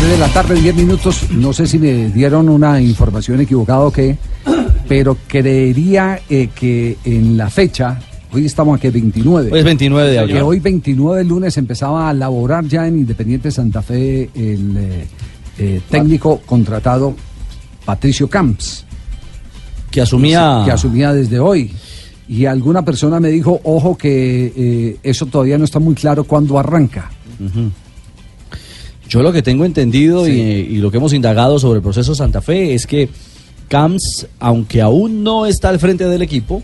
3 de la tarde, 10 minutos. No sé si me dieron una información equivocada o qué, pero creería eh, que en la fecha, hoy estamos aquí 29. Hoy es 29 de abril. Que hoy 29 de lunes empezaba a laborar ya en Independiente Santa Fe el eh, eh, técnico contratado Patricio Camps. Que asumía... Que asumía desde hoy. Y alguna persona me dijo, ojo que eso todavía no está muy claro cuándo arranca. Ujú. Yo lo que tengo entendido y, y lo que hemos indagado sobre el proceso Santa Fe es que Camps, aunque aún no está al frente del equipo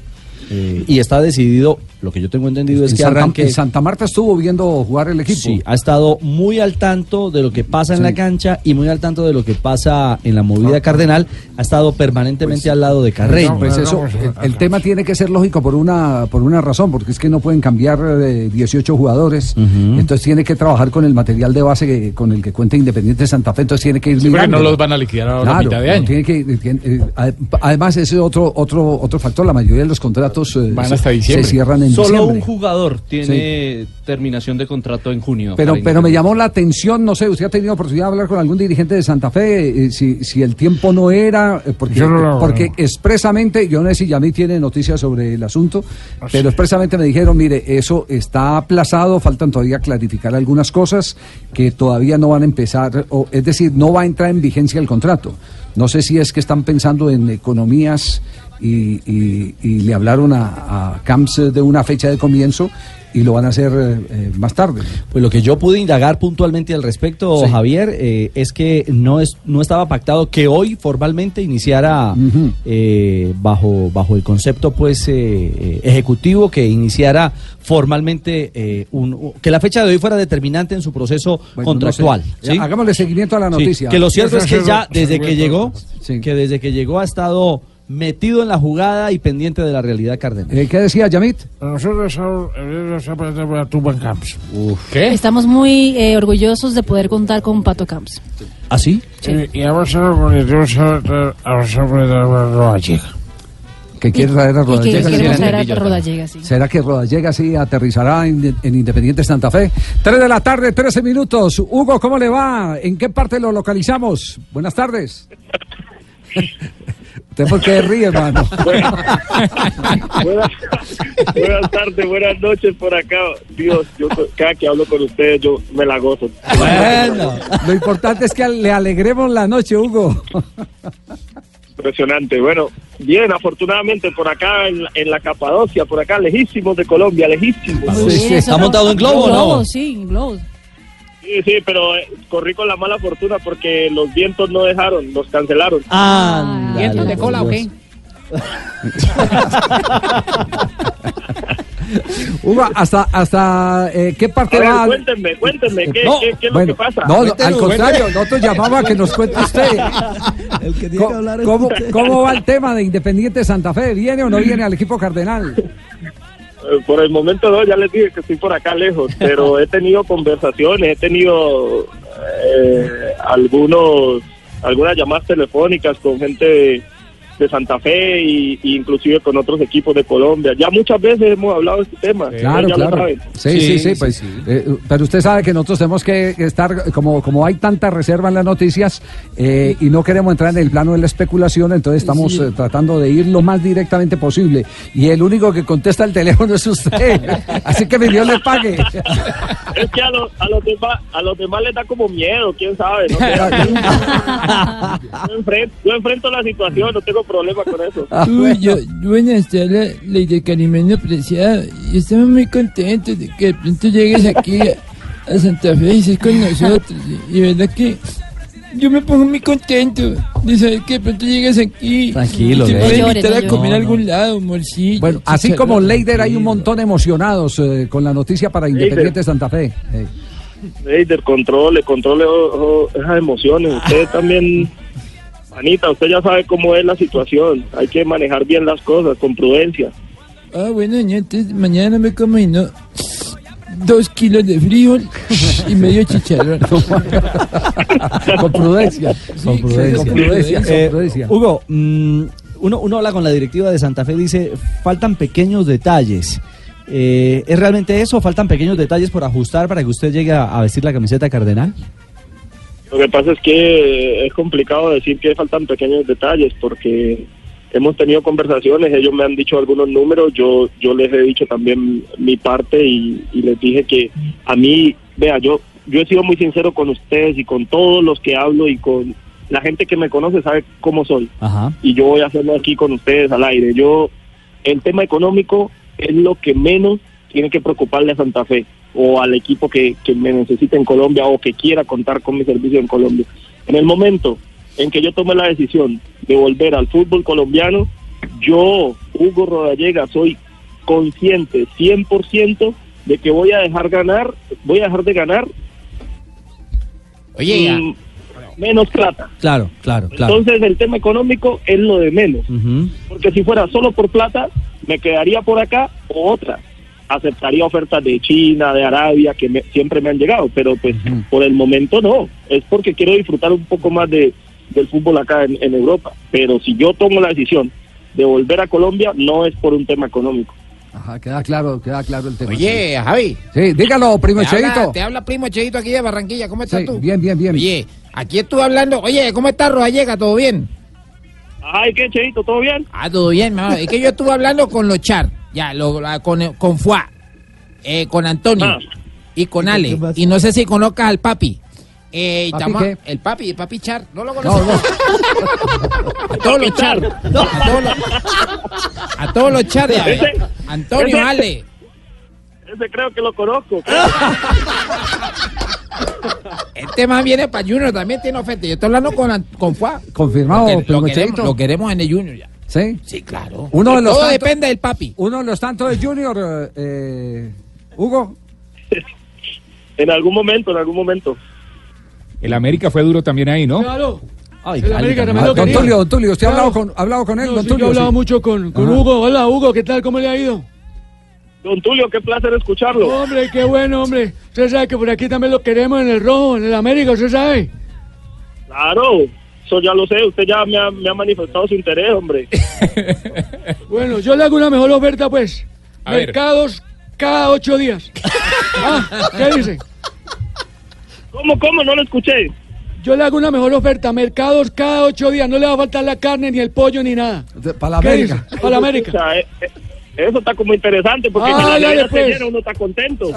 eh, y está decidido, lo que yo tengo entendido es En que Santa, arranque. en Santa Marta estuvo viendo jugar el equipo. Sí, ha estado muy al tanto de lo que pasa en Sí. la cancha y muy al tanto de lo que pasa en la movida cardenal. Ha estado permanentemente al lado de Carreño. Pues eso, el, el tema tiene que ser lógico por una por una razón, porque es que no pueden cambiar eh, 18 jugadores, Ujú. entonces tiene que trabajar con el material de base que- con el que cuenta Independiente Santa Fe, entonces tiene que ir Sí, no los van a liquidar ahora a Claro, mitad de no, año. tiene que- tiene- eh, ade- además ese es otro otro otro factor, la mayoría de los contratos eh, Van se- hasta se, diciembre. cierran en Solo diciembre. un jugador tiene terminación de contrato en junio. Pero, pero me llamó la atención, no sé, usted ha tenido oportunidad de hablar con algún dirigente de Santa Fe, eh, si, si el tiempo no era, eh, porque, no porque expresamente, yo no sé si ya mí tiene noticias sobre el asunto, pero expresamente me dijeron, mire, eso está aplazado, faltan todavía clarificar algunas cosas que todavía no van a empezar, o, es decir, no va a entrar en vigencia el contrato. No sé si es que están pensando en economías y, y- y le hablaron a, a Camps de una fecha de comienzo y lo van a hacer eh, eh, más tarde. Pues lo que yo pude indagar puntualmente al respecto, Sí. Javier, eh, es que no es no estaba pactado que hoy formalmente iniciara eh, bajo bajo el concepto pues ejecutivo que iniciara formalmente un, que la fecha de hoy fuera determinante en su proceso Bueno, contractual. no sé. ¿sí? Hagámosle seguimiento a la Sí, noticia. que lo cierto es que ya desde es que llegó, que desde que llegó ha estado metido en la jugada y pendiente de la realidad cardenal. Eh, ¿Qué decía Yamit? Nosotros a Tuban Camps. ¿Qué? Estamos muy eh, orgullosos de poder contar con Pato Camps. ¿Ah, sí? Y vamos a Rodallega. Que quiere traer a Y que Rodallega. Sí. traer a Rodallega, sí. ¿Será que Rodallega sí aterrizará en, en Independiente Santa Fe? 3 de la tarde, 13 minutos. Hugo, ¿cómo le va? ¿En qué parte lo localizamos? Buenas tardes. ¿Usted por qué ríe, hermano? buenas, buenas tardes, buenas noches por acá. Dios, yo cada que hablo con ustedes yo me la gozo. Bueno. Lo importante es que le alegremos la noche, Hugo. Impresionante. Bueno, bien, afortunadamente por acá en la, en la Capadocia, por acá lejísimos de Colombia, lejísimos. Sí, sí. eso ¿Ha no- montado en globo o no? globo, sí, en globo. Sí, sí, pero eh, corrí con la mala fortuna porque los vientos no dejaron, los cancelaron. Ah, ¿Vientos de cola o qué? Hugo, ¿hasta, hasta eh, qué parte A ver, va? cuéntenme, cuéntenme, ¿qué, No, qué, qué es bueno, lo que pasa? No, no, al contrario, nosotros llamamos a que nos cuente usted. El que tiene ¿Cómo, que hablar es cómo- usted. cómo va el tema de Independiente Santa Fe? ¿Viene o no viene al equipo cardenal? Por el momento no, ya les dije que estoy por acá lejos, pero he tenido conversaciones, he tenido eh, algunos, algunas llamadas telefónicas con gente de, Santa Fe y, y inclusive con otros equipos de Colombia. Ya muchas veces hemos hablado de este tema. Claro, ya lo claro. saben. Sí, sí, Sí, pues, sí. eh, pero usted sabe que nosotros tenemos que estar, como, como hay tanta reserva en las noticias eh, y no queremos entrar en el plano de la especulación, entonces estamos eh, tratando de ir lo más directamente posible. Y el único que contesta el teléfono es usted. Así que mi Dios le pague. Es que a, los a, los demás, a los demás les da como miedo, quién sabe. ¿no? yo, enfrento, yo enfrento la situación, no tengo problema con eso. Ah, Uy, bueno. yo, buenas tardes, Lady Carimeño apreciada. Y estamos muy contentos de que de pronto llegues aquí a, a Santa Fe y estés con nosotros. Y, y verdad que yo me pongo muy contento de saber que de pronto llegas aquí. Tranquilo, y te No invitar a no comer a llores. algún lado, morcillo. Bueno, así como Leider, hay un montón emocionados eh, con la noticia para Independiente Santa Fe. Eh, Eider, controle, controle oh, oh, esas emociones. Usted también, Anita, usted ya sabe cómo es la situación. Hay que manejar bien las cosas con prudencia. Ah, bueno, entonces mañana me como y no. Dos kilos de frijol y medio chicharrón. con prudencia. con prudencia. Con prudencia. con Eh, prudencia. Hugo, mm, uno, uno habla con la directiva de Santa Fe, dice, faltan pequeños detalles. Eh, ¿Es realmente eso? ¿Faltan pequeños detalles por ajustar para que usted llegue a, a vestir la camiseta cardenal? Lo que pasa es que es complicado decir que faltan pequeños detalles porque hemos tenido conversaciones, ellos me han dicho algunos números, yo yo les he dicho también mi parte y, y les dije que a mí, vea, yo yo he sido muy sincero con ustedes y con todos los que hablo y con la gente que me conoce sabe cómo soy Ajá. y yo voy a hacerlo aquí con ustedes al aire. Yo, el tema económico es lo que menos tiene que preocuparle a Santa Fe o al equipo que, que me necesite en Colombia o que quiera contar con mi servicio en Colombia. En el momento en que yo tome la decisión de volver al fútbol colombiano, yo, Hugo Rodallega, soy consciente 100% de que voy a dejar ganar, voy a dejar de ganar Oye, menos plata. Claro, claro, claro. Entonces el tema económico es lo de menos. Porque si fuera solo por plata, me quedaría por acá o otra. Aceptaría ofertas de China, de Arabia, que me- siempre me han llegado, pero pues por el momento no. Es porque quiero disfrutar un poco más de, del fútbol acá en, en Europa. Pero si yo tomo la decisión de volver a Colombia, no es por un tema económico. Ajá, queda claro, queda claro el tema. Oye, Javi. Sí, dígalo, primo Te habla, Cheito. te habla primo Cheito aquí de Barranquilla. ¿Cómo estás Sí, tú? bien, bien, bien. Oye, aquí estuve hablando. Oye, ¿cómo estás, Rodallega? ¿Todo bien? Ay, ¿qué, Cheito? ¿Todo bien? Ah, todo bien, mi hermano. Es que yo estuve hablando con los Char, ya, lo- la- con, con Fuá, eh, con Antonio Ah. y con Ale. Y no sé si conozcas al papi. Eh, ¿Papi llama- qué? el papi, el papi Char. ¿No lo No, conoces? no. A todos los Char. A todos los, a todos los Char. ya, Ese- Antonio, ese- Ale. Ese creo que lo conozco. Este man viene para Junior, también tiene oferta. Yo estoy hablando con, con Fuá. Confirmado, Lo, que- lo primo queremos, lo queremos en el Junior ya. Sí. Sí, claro. Uno de los Todo tantos- depende del papi. Uno de los tantos de Junior, eh, Hugo. En algún momento, en algún momento. El América fue duro también ahí, ¿no? Claro. Ay, El América también Ah, lo don quería. Tulio, don Tulio, ¿usted ha Claro. hablado con, ha hablado con él? No, don sí, yo he Tulio, hablado sí. mucho con, con. Hugo. Hola, Hugo, ¿qué tal? ¿Cómo le ha ido? Don Tulio, qué placer escucharlo. Hombre, qué bueno, hombre. Usted sabe que por aquí también lo queremos en el rojo, en el América, usted sabe. Claro, eso ya lo sé. Usted ya me ha, me ha manifestado su interés, hombre. Bueno, yo le hago una mejor oferta, pues. A ver. Mercados cada ocho días. Ah, ¿qué dice? ¿Cómo, cómo? No lo escuché. Yo le hago una mejor oferta. Mercados cada ocho días. No le va a faltar la carne, ni el pollo, ni nada. Para la ¿Qué América. Para la América. Eh, eh, eso está como interesante porque Ah, si la se pues. llena, uno está contento.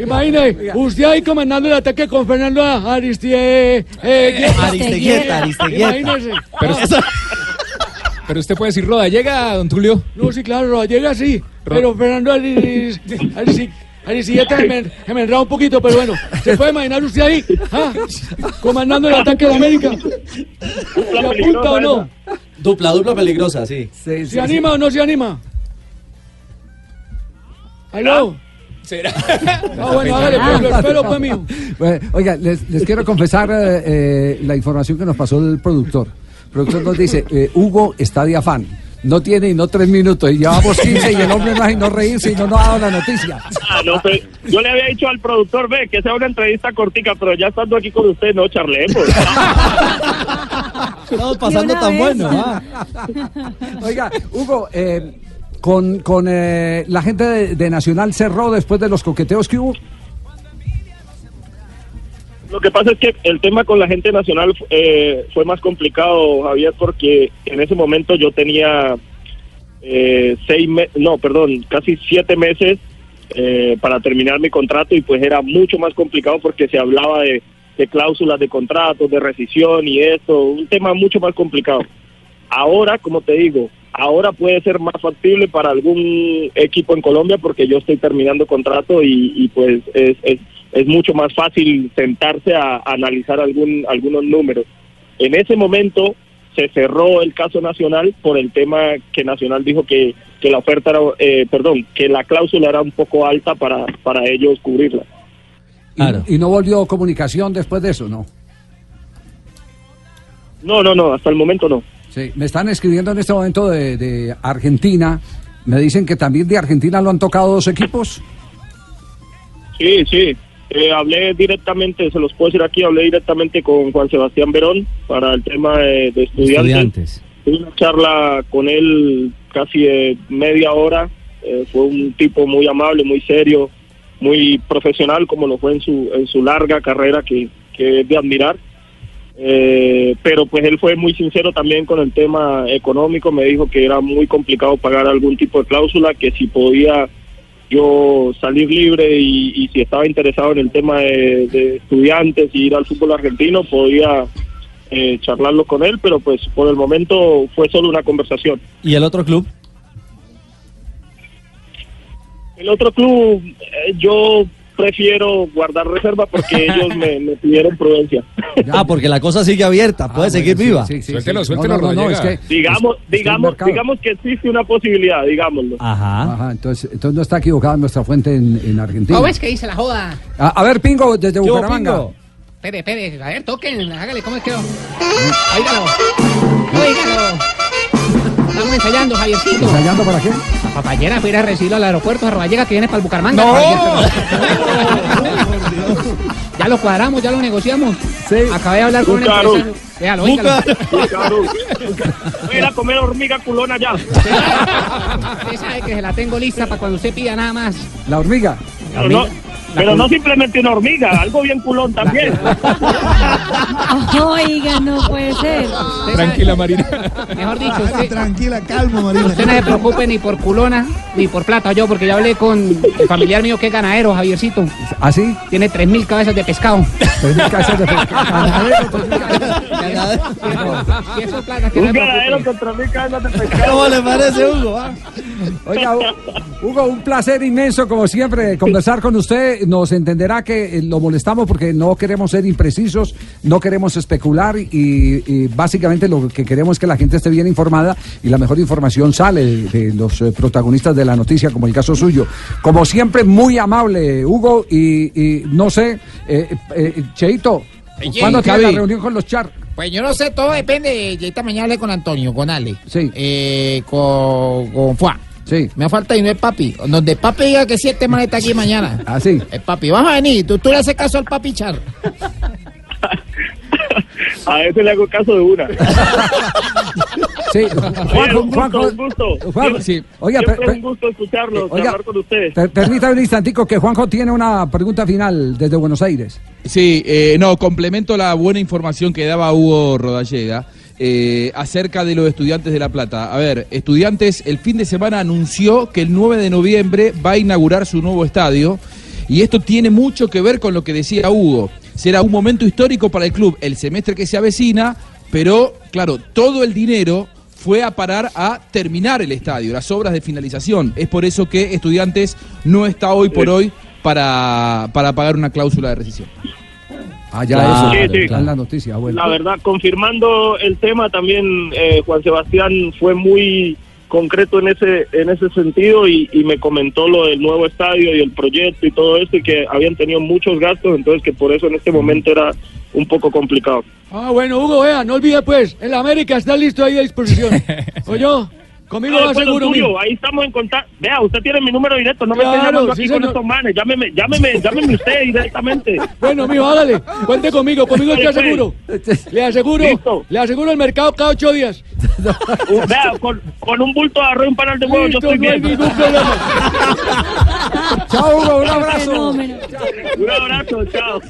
Imagine, usted ahí comandando el ataque con Fernando Aristide. Eh, Aristeguieta, Aristeguieta. Imagínese. Pero, pero usted puede decir Rodallega, don Tulio. No, sí, claro, llega sí. Pero Fernando Aris, Aris, se me, un poquito, pero bueno, ¿se puede imaginar usted ahí? ¿Ah? Comandando el ataque de América. ¿Se apunta o no? Dupla, dupla peligrosa, sí. Sí, sí, ¿Se anima o no se anima? ¿Aló? ¿Será? Ah, bueno, hágale, pues, lo espero, pues, mío. Bueno, oiga, les, les quiero confesar eh, eh, la información que nos pasó el productor. El productor nos dice, eh, Hugo está de afán. No tiene y no tres minutos y llevamos 15 y el hombre no hace no reírse y no nos ha dado la noticia. Ah, no, pues, yo le había dicho al productor, ve, que sea una entrevista cortica, pero ya estando aquí con usted, no charlemos. Estamos pasando tan vez. bueno. ah. Oiga, Hugo, eh, con, con eh, la gente de, de Nacional cerró después de los coqueteos que hubo. Lo que pasa es que el tema con la gente nacional eh, fue más complicado, Javier, porque en ese momento yo tenía eh, seis meses, no, perdón, casi siete meses eh, para terminar mi contrato y pues era mucho más complicado porque se hablaba de, de cláusulas de contratos, de rescisión y esto, un tema mucho más complicado. Ahora, como te digo, ahora puede ser más factible para algún equipo en Colombia porque yo estoy terminando contrato y, pues es, es, es mucho más fácil sentarse a, a analizar algún, algunos números. En ese momento se cerró el caso Nacional por el tema que Nacional dijo que, que la oferta era, eh, perdón, que la cláusula era un poco alta para, para ellos cubrirla. Y, no volvió comunicación después de eso, ¿no? No, no, no, hasta el momento no. Sí, me están escribiendo en este momento de, de Argentina. Me dicen que también de Argentina lo han tocado dos equipos. Sí, sí. Eh, hablé directamente, se los puedo decir aquí, hablé directamente con Juan Sebastián Verón para el tema de, de estudiantes. Estudiantes. Tuve una charla con él casi de media hora. Eh, fue un tipo muy amable, muy serio. Muy profesional como lo fue en su, en su larga carrera que, que es de admirar. Eh, pero pues él fue muy sincero también con el tema económico, me dijo que era muy complicado pagar algún tipo de cláusula, que si podía yo salir libre y, si estaba interesado en el tema de, de estudiantes y ir al fútbol argentino, podía eh, charlarlo con él, pero pues por el momento fue solo una conversación. ¿Y el otro club? El otro club, eh, yo prefiero guardar reserva porque ellos me, me pidieron prudencia. Ah, porque la cosa sigue abierta, puede seguir viva. Suéltelo, suéltelo, No, no, no, es que- digamos, es digamos, digamos que existe una posibilidad, digámoslo. Ajá. Ajá, entonces, entonces no está equivocada nuestra fuente en, en Argentina. ¿Cómo es que dice la joda? A, a ver, Pingo, desde ¿Qué hubo, Bucaramanga. Pingo? Espere, espere, a ver, toquen, hágale, ¿cómo es que? Óigalo. Estamos ensayando, Javiercito. ¿Ensayando para qué? Papayera fue ir a recibirlo al aeropuerto de Vallega que viene para el Bucaramanga. ya lo cuadramos, ya lo negociamos. Sí. Acabé de hablar con un empresario. Voy a comer hormiga culona ya. Usted sabe que se la tengo lista para cuando usted pida nada más. La hormiga. Pero no, pero no simplemente una hormiga, algo bien culón también. Oiga, no puede ser. Tranquila, Marina. Mejor dicho, usted, Tranquila, calma, Marina. usted no se preocupe ni por culona ni por plata yo, porque ya hablé con el familiar mío que es ganadero, Javiercito. ¿Así? Tiene 3.000 cabezas de pescado. Tres mil cabezas de pescado. Ganadero, tres mil cabezas. Y eso es plata que no Un se ganadero preocupe. contra mí cabezas de pescado. ¿Cómo le parece, Hugo? ah? Oiga, Hugo, un placer inmenso, como siempre, conversar con usted. Nos entenderá que eh, lo molestamos porque no queremos ser imprecisos, no queremos especular y, y básicamente lo que queremos es que la gente esté bien informada y la mejor información sale de, los eh, protagonistas de la noticia, como el caso suyo. Como siempre, muy amable, Hugo, y, y no sé, eh, eh, Cheito, ¿cuándo tiene la reunión con los char? Pues yo no sé, todo depende. Esta mañana hablé con Antonio, con Ale. Sí. Eh, con, con Fuá. Sí. Me falta y no es papi. Donde papi diga que sí, este man está aquí mañana. Ah, sí. El papi, vamos a venir. Tú, tú le haces caso al papi Char. A ese le hago caso de una. Sí, Oye, Juanjo, un gusto, Juanjo, un gusto. Juanjo, Sí. Oiga, Siempre per- un gusto escucharlos, Oiga, hablar con ustedes. per- permítame un instantico que Juanjo tiene una pregunta final desde Buenos Aires. Sí, eh, no, complemento la buena información que daba Hugo Rodallega eh, acerca de los estudiantes de La Plata. A ver, estudiantes el fin de semana anunció que el 9 de noviembre va a inaugurar su nuevo estadio y esto tiene mucho que ver con lo que decía Hugo. Será un momento histórico para el club el semestre que se avecina, pero claro, todo el dinero fue a parar a terminar el estadio, las obras de finalización. Es por eso que Estudiantes no está hoy por hoy para, para pagar una cláusula de rescisión. Ah, ya Claro, eso. Sí, la noticia. Bueno. La verdad, confirmando el tema, también eh, Juan Sebastián fue muy concreto en ese en ese sentido y, y me comentó lo del nuevo estadio y el proyecto y todo esto y que habían tenido muchos gastos, entonces que por eso en este momento era un poco complicado. Ah, bueno, Hugo, vea, no olvide pues, el América está listo ahí a disposición. ¿Oyó? Conmigo Ah, va seguro. tuyo, ahí estamos en contacto. Vea, usted tiene mi número directo, no me esté Claro, llamando sí, aquí con señor. estos manes. Llámeme, llámeme, llámeme usted directamente. Bueno, mijo, hágale, cuente conmigo, conmigo es que Dale, pues. aseguro. Le aseguro, Listo. le aseguro el mercado cada ocho días. Uh, vea, con, con un bulto de arroz y un panal de huevo, yo estoy no hay bien. ningún problema. Chao, Hugo, un abrazo. fenómeno. Un abrazo, chao.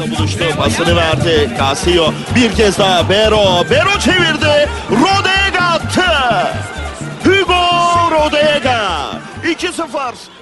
Buluştu. Pasını verdi. Casio bir kez daha Bero. Bero çevirdi. Rodega attı. Hugo Rodega. 2-0.